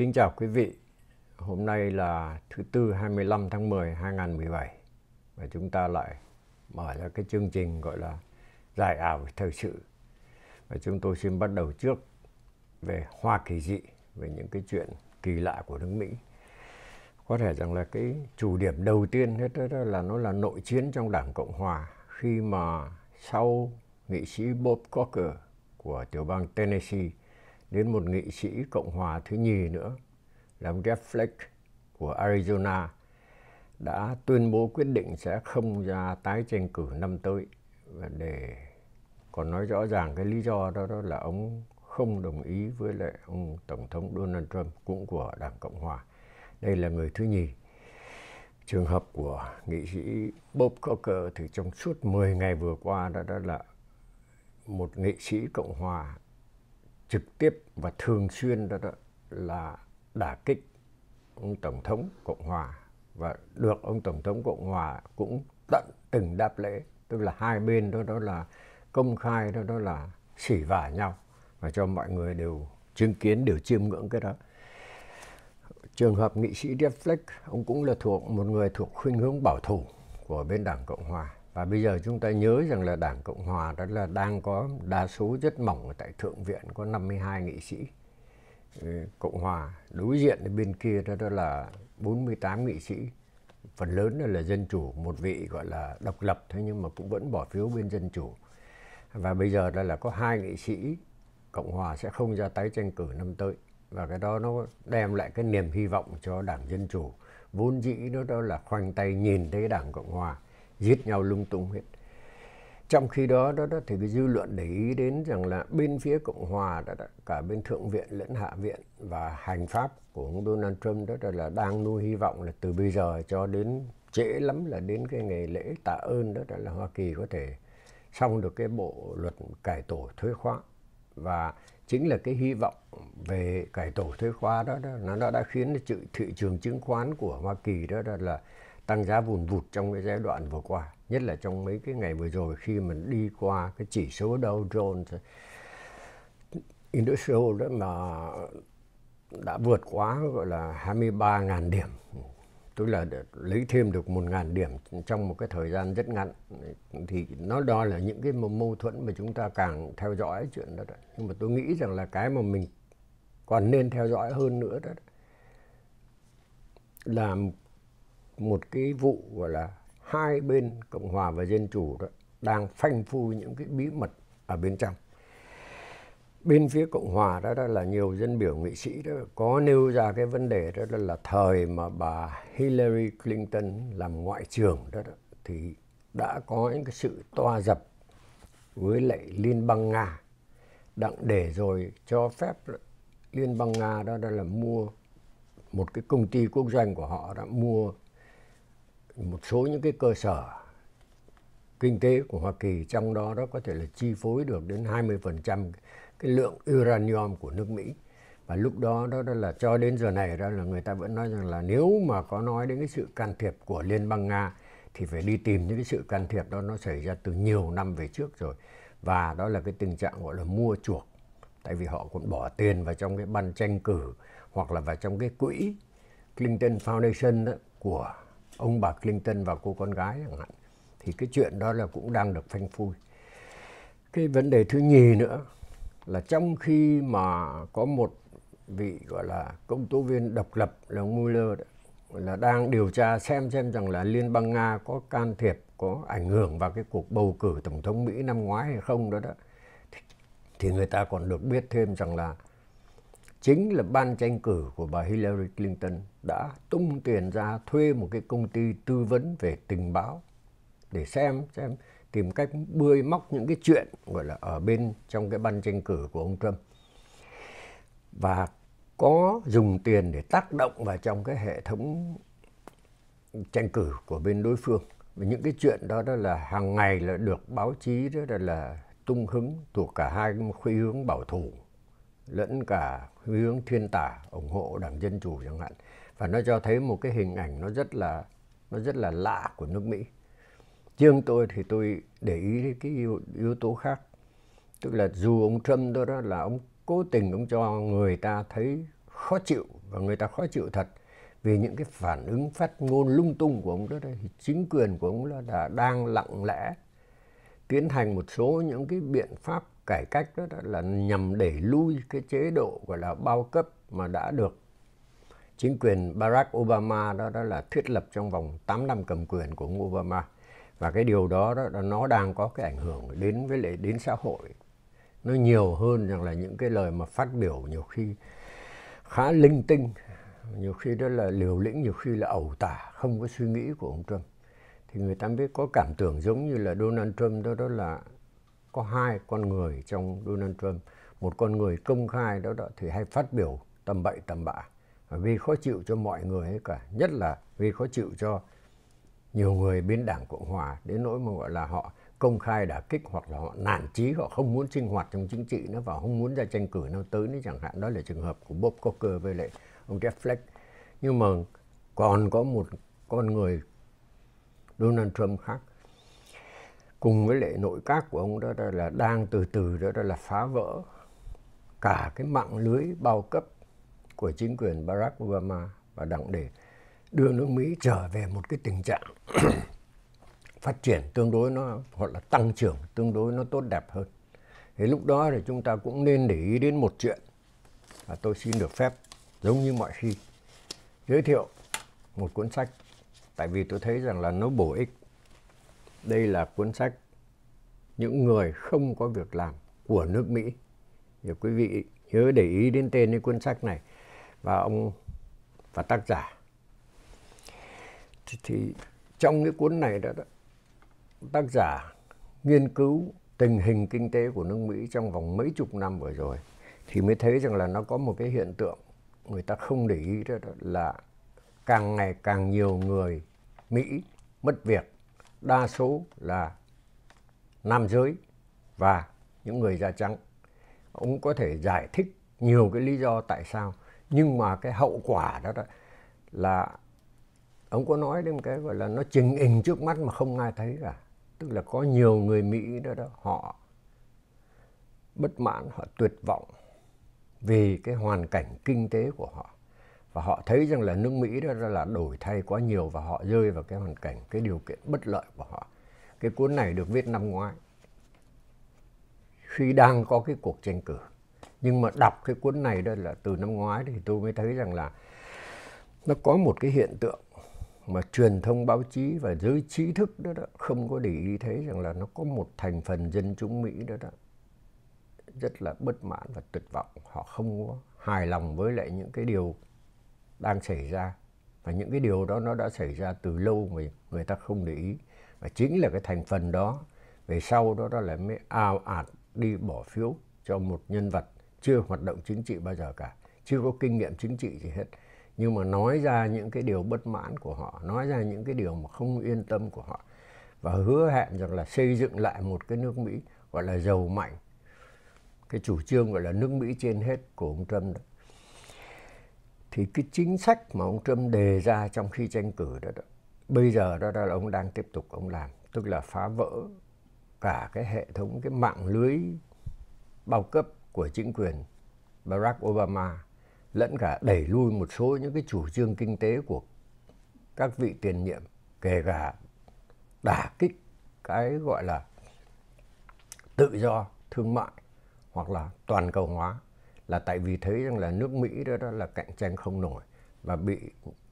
Kính chào quý vị. Hôm nay là thứ tư 25 tháng 10 2017 và chúng ta lại mở ra cái chương trình gọi là giải ảo thời sự. Và chúng tôi xin bắt đầu trước về Hoa Kỳ dị, về những cái chuyện kỳ lạ của nước Mỹ. Có thể rằng là cái chủ điểm đầu tiên hết đó là nó là nội chiến trong Đảng Cộng Hòa khi mà sau nghị sĩ Bob Corker của tiểu bang Tennessee đến một nghị sĩ Cộng hòa thứ nhì nữa là Jeff Flake của Arizona đã tuyên bố quyết định sẽ không ra tái tranh cử năm tới và để còn nói rõ ràng cái lý do đó, đó là ông không đồng ý với lại ông tổng thống Donald Trump cũng của Đảng Cộng hòa. Đây là người thứ nhì. Trường hợp của nghị sĩ Bob Corker thì trong suốt 10 ngày vừa qua đó, đó là một nghị sĩ Cộng hòa trực tiếp và thường xuyên đó, đó là đả kích ông tổng thống cộng hòa. Và được ông tổng thống cộng hòa cũng tận từng đáp lễ. Tức là hai bên đó đó là công khai đó đó là xỉ vả nhau và cho mọi người đều chứng kiến đều chiêm ngưỡng cái đó. Trường hợp nghị sĩ Jeff Flake ông cũng là thuộc một người thuộc khuynh hướng bảo thủ của bên đảng cộng hòa và bây giờ chúng ta nhớ rằng là Đảng Cộng Hòa đó là đang có đa số rất mỏng ở tại Thượng viện có 52 nghị sĩ. Ừ, Cộng Hòa đối diện bên kia đó, đó là 48 nghị sĩ. Phần lớn là, là dân chủ, một vị gọi là độc lập thế nhưng mà cũng vẫn bỏ phiếu bên dân chủ. Và bây giờ đó là có hai nghị sĩ Cộng Hòa sẽ không ra tái tranh cử năm tới. Và cái đó nó đem lại cái niềm hy vọng cho Đảng Dân Chủ. Vốn dĩ nó đó là khoanh tay nhìn thấy Đảng Cộng Hòa giết nhau lung tung hết. Trong khi đó đó, đó thì cái dư luận để ý đến rằng là bên phía cộng hòa đó, đó cả bên thượng viện lẫn hạ viện và hành pháp của ông Donald Trump đó, đó là đang nuôi hy vọng là từ bây giờ cho đến trễ lắm là đến cái ngày lễ tạ ơn đó, đó là Hoa Kỳ có thể xong được cái bộ luật cải tổ thuế khóa. Và chính là cái hy vọng về cải tổ thuế khóa đó, đó nó đã khiến thị trường chứng khoán của Hoa Kỳ đó, đó là tăng giá vùn vụt trong cái giai đoạn vừa qua nhất là trong mấy cái ngày vừa rồi khi mình đi qua cái chỉ số Dow Jones Industrial đó mà đã vượt quá gọi là 23.000 điểm tức là lấy thêm được 1.000 điểm trong một cái thời gian rất ngắn thì nó đó là những cái mâu thuẫn mà chúng ta càng theo dõi chuyện đó, đó. nhưng mà tôi nghĩ rằng là cái mà mình còn nên theo dõi hơn nữa đó là một cái vụ gọi là hai bên cộng hòa và dân chủ đó đang phanh phui những cái bí mật ở bên trong. Bên phía cộng hòa đó, đó là nhiều dân biểu nghị sĩ đó có nêu ra cái vấn đề đó, đó là thời mà bà Hillary Clinton làm ngoại trưởng đó, đó thì đã có những cái sự toa dập với lại liên bang nga. Đặng để rồi cho phép liên bang nga đó, đó là mua một cái công ty quốc doanh của họ đã mua một số những cái cơ sở kinh tế của Hoa Kỳ trong đó đó có thể là chi phối được đến 20% cái lượng uranium của nước Mỹ. Và lúc đó đó, đó là cho đến giờ này đó là người ta vẫn nói rằng là nếu mà có nói đến cái sự can thiệp của Liên bang Nga thì phải đi tìm những cái sự can thiệp đó nó xảy ra từ nhiều năm về trước rồi. Và đó là cái tình trạng gọi là mua chuộc tại vì họ cũng bỏ tiền vào trong cái ban tranh cử hoặc là vào trong cái quỹ Clinton Foundation đó, của ông bà Clinton và cô con gái chẳng hạn thì cái chuyện đó là cũng đang được phanh phui cái vấn đề thứ nhì nữa là trong khi mà có một vị gọi là công tố viên độc lập là ông Mueller đó, là đang điều tra xem xem rằng là Liên bang Nga có can thiệp, có ảnh hưởng vào cái cuộc bầu cử tổng thống Mỹ năm ngoái hay không đó đó. Thì, thì người ta còn được biết thêm rằng là chính là ban tranh cử của bà Hillary Clinton đã tung tiền ra thuê một cái công ty tư vấn về tình báo để xem xem tìm cách bươi móc những cái chuyện gọi là ở bên trong cái ban tranh cử của ông Trump. Và có dùng tiền để tác động vào trong cái hệ thống tranh cử của bên đối phương. Và những cái chuyện đó đó là hàng ngày là được báo chí đó là, tung hứng thuộc cả hai khuynh hướng bảo thủ lẫn cả hướng thiên tả ủng hộ đảng dân chủ chẳng hạn và nó cho thấy một cái hình ảnh nó rất là nó rất là lạ của nước Mỹ. Riêng tôi thì tôi để ý cái yếu, yếu tố khác. Tức là dù ông Trump đó, đó là ông cố tình ông cho người ta thấy khó chịu và người ta khó chịu thật vì những cái phản ứng phát ngôn lung tung của ông đó đây chính quyền của ông là đã đang lặng lẽ tiến hành một số những cái biện pháp cải cách đó, đó là nhằm đẩy lui cái chế độ gọi là bao cấp mà đã được chính quyền Barack Obama đó đó là thiết lập trong vòng 8 năm cầm quyền của ông Obama. Và cái điều đó đó nó đang có cái ảnh hưởng đến với lại đến xã hội. Nó nhiều hơn rằng là những cái lời mà phát biểu nhiều khi khá linh tinh nhiều khi đó là liều lĩnh nhiều khi là ẩu tả không có suy nghĩ của ông Trump. Thì người ta biết có cảm tưởng giống như là Donald Trump đó đó là có hai con người trong Donald Trump một con người công khai đó, đó thì hay phát biểu tầm bậy tầm bạ. Vì khó chịu cho mọi người hết cả nhất là vì khó chịu cho nhiều người bên đảng cộng hòa đến nỗi mà gọi là họ công khai đả kích hoặc là họ nản chí họ không muốn sinh hoạt trong chính trị nữa và không muốn ra tranh cử nào tới nữa chẳng hạn. Đó là trường hợp của Bob Corker với lại ông Jeff Flake. Nhưng mà còn có một con người Donald Trump khác cùng với lệ nội các của ông đó, đó là đang từ từ đó, đó là phá vỡ cả cái mạng lưới bao cấp của chính quyền Barack Obama và đảng để đưa nước Mỹ trở về một cái tình trạng phát triển tương đối nó hoặc là tăng trưởng tương đối nó tốt đẹp hơn. Thì lúc đó thì chúng ta cũng nên để ý đến một chuyện và tôi xin được phép giống như mọi khi giới thiệu một cuốn sách tại vì tôi thấy rằng là nó bổ ích. Đây là cuốn sách những người không có việc làm của nước Mỹ. Thì quý vị nhớ để ý đến tên cái cuốn sách này và ông và tác giả. Thì, thì trong cái cuốn này đó, đó tác giả nghiên cứu tình hình kinh tế của nước Mỹ trong vòng mấy chục năm vừa rồi thì mới thấy rằng là nó có một cái hiện tượng người ta không để ý đó là càng ngày càng nhiều người Mỹ mất việc, đa số là nam giới và những người da trắng. Ông có thể giải thích nhiều cái lý do tại sao, nhưng mà cái hậu quả đó, đó là ông có nói đến cái gọi là nó trình hình trước mắt mà không ai thấy cả. Tức là có nhiều người Mỹ đó, đó họ bất mãn, họ tuyệt vọng vì cái hoàn cảnh kinh tế của họ và họ thấy rằng là nước Mỹ đó là đổi thay quá nhiều và họ rơi vào cái hoàn cảnh cái điều kiện bất lợi của họ. Cái cuốn này được viết năm ngoái. Khi đang có cái cuộc tranh cử. Nhưng mà đọc cái cuốn này đó là từ năm ngoái thì tôi mới thấy rằng là nó có một cái hiện tượng mà truyền thông báo chí và giới trí thức đó, đó không có để ý thấy rằng là nó có một thành phần dân chúng Mỹ đó đó rất là bất mãn và tuyệt vọng. Họ không có hài lòng với lại những cái điều đang xảy ra. Và những cái điều đó nó đã xảy ra từ lâu mà người ta không để ý. Và chính là cái thành phần đó, về sau đó đó là mới ào ạt đi bỏ phiếu cho một nhân vật chưa hoạt động chính trị bao giờ cả. Chưa có kinh nghiệm chính trị gì hết. Nhưng mà nói ra những cái điều bất mãn của họ, nói ra những cái điều mà không yên tâm của họ, và hứa hẹn rằng là xây dựng lại một cái nước Mỹ gọi là giàu mạnh. Cái chủ trương gọi là nước Mỹ trên hết của ông Trump đó thì cái chính sách mà ông Trump đề ra trong khi tranh cử đó, đó bây giờ đó, đó là ông đang tiếp tục ông làm tức là phá vỡ cả cái hệ thống cái mạng lưới bao cấp của chính quyền Barack Obama lẫn cả đẩy lui một số những cái chủ trương kinh tế của các vị tiền nhiệm kể cả đả kích cái gọi là tự do thương mại hoặc là toàn cầu hóa là tại vì thấy rằng là nước Mỹ đó, đó là cạnh tranh không nổi và bị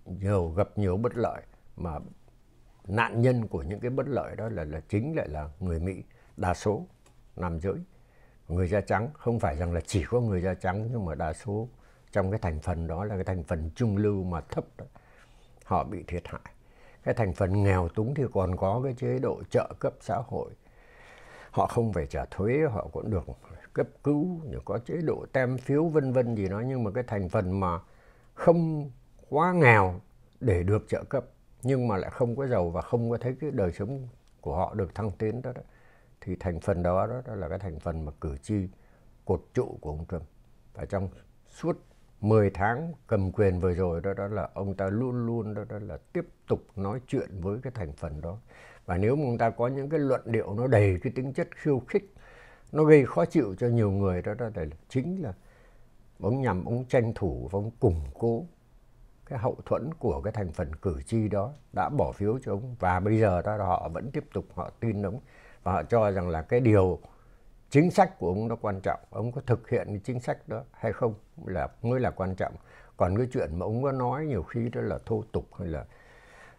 nhiều gặp nhiều bất lợi. Mà nạn nhân của những cái bất lợi đó là là chính lại là người Mỹ đa số nam giới. Người da trắng không phải rằng là chỉ có người da trắng nhưng mà đa số trong cái thành phần đó là cái thành phần trung lưu mà thấp đó, họ bị thiệt hại. Cái thành phần nghèo túng thì còn có cái chế độ trợ cấp xã hội. Họ không phải trả thuế họ cũng được cấp cứu có chế độ tem phiếu vân vân gì đó. Nhưng mà cái thành phần mà không quá nghèo để được trợ cấp nhưng mà lại không có giàu và không có thấy cái đời sống của họ được thăng tiến đó, đó thì thành phần đó, đó đó là cái thành phần mà cử tri cột trụ của ông Trump. Và trong suốt 10 tháng cầm quyền vừa rồi đó đó là ông ta luôn luôn đó, đó là tiếp tục nói chuyện với cái thành phần đó. Và nếu mà ông ta có những cái luận điệu nó đầy cái tính chất khiêu khích nó gây khó chịu cho nhiều người đó đó là chính là ông nhằm ông tranh thủ và ông củng cố cái hậu thuẫn của cái thành phần cử tri đó đã bỏ phiếu cho ông. Và bây giờ đó họ vẫn tiếp tục họ tin ông và họ cho rằng là cái điều chính sách của ông nó quan trọng. Ông có thực hiện cái chính sách đó hay không là mới là quan trọng. Còn cái chuyện mà ông có nói nhiều khi đó là thô tục hay là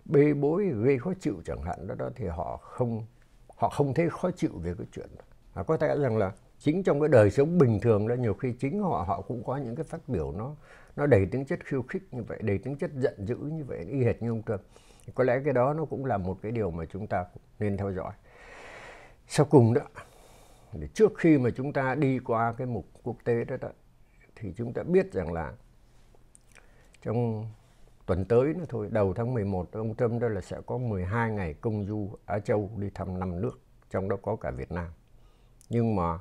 bê bối, gây khó chịu chẳng hạn, đó đó thì họ không họ không thấy khó chịu về cái chuyện đó. À, có thể rằng là chính trong cái đời sống bình thường đó nhiều khi chính họ họ cũng có những cái phát biểu nó nó đầy tính chất khiêu khích như vậy đầy tính chất giận dữ như vậy y hệt như ông Trump có lẽ cái đó nó cũng là một cái điều mà chúng ta nên theo dõi sau cùng đó để trước khi mà chúng ta đi qua cái mục quốc tế đó, đó thì chúng ta biết rằng là trong tuần tới nữa thôi, đầu tháng 11 ông Trump đó là sẽ có 12 ngày công du Á Châu đi thăm năm nước, trong đó có cả Việt Nam. Nhưng mà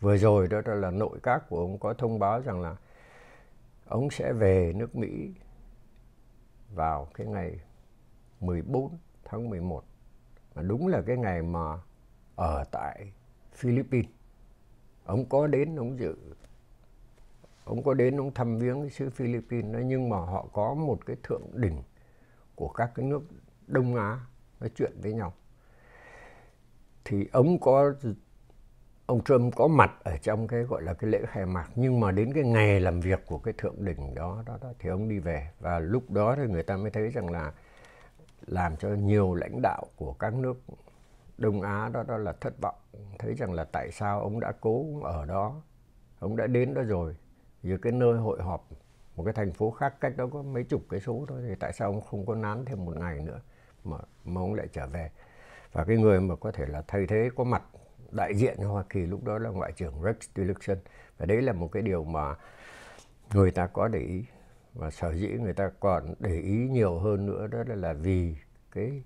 vừa rồi đó, là nội các của ông có thông báo rằng là ông sẽ về nước Mỹ vào cái ngày 14 tháng 11. Mà đúng là cái ngày mà ở tại Philippines. Ông có đến ông dự ông có đến ông thăm viếng cái xứ Philippines đó nhưng mà họ có một cái thượng đỉnh của các cái nước Đông Á nói chuyện với nhau thì ông có ông Trump có mặt ở trong cái gọi là cái lễ khai mạc nhưng mà đến cái ngày làm việc của cái thượng đỉnh đó đó, đó thì ông đi về. Và lúc đó thì người ta mới thấy rằng là làm cho nhiều lãnh đạo của các nước Đông Á đó đó là thất vọng. Thấy rằng là tại sao ông đã cố ở đó ông đã đến đó rồi. Giữa cái nơi hội họp một cái thành phố khác cách đó có mấy chục cái số thôi thì tại sao ông không có nán thêm một ngày nữa mà mà ông lại trở về? Và cái người mà có thể là thay thế có mặt đại diện cho Hoa Kỳ, lúc đó là ngoại trưởng Rex Tillerson và đấy là một cái điều mà người ta có để ý và sở dĩ người ta còn để ý nhiều hơn nữa đó là vì cái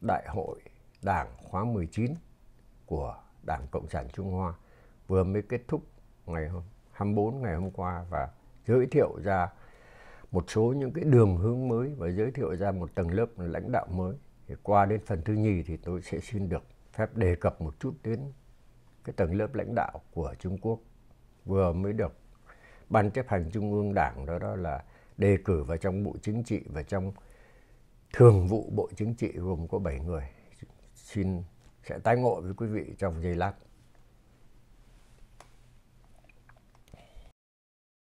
đại hội đảng khóa 19 của Đảng Cộng sản Trung Hoa vừa mới kết thúc ngày hôm 24 ngày hôm qua và giới thiệu ra một số những cái đường hướng mới và giới thiệu ra một tầng lớp lãnh đạo mới. Thì qua đến phần thứ nhì thì tôi sẽ xin được phép đề cập một chút đến cái tầng lớp lãnh đạo của Trung Quốc. Vừa mới được ban chấp hành trung ương đảng đó đó là đề cử vào trong bộ chính trị và trong thường vụ bộ chính trị gồm có 7 người. Xin sẽ tái ngộ với quý vị trong giây lát.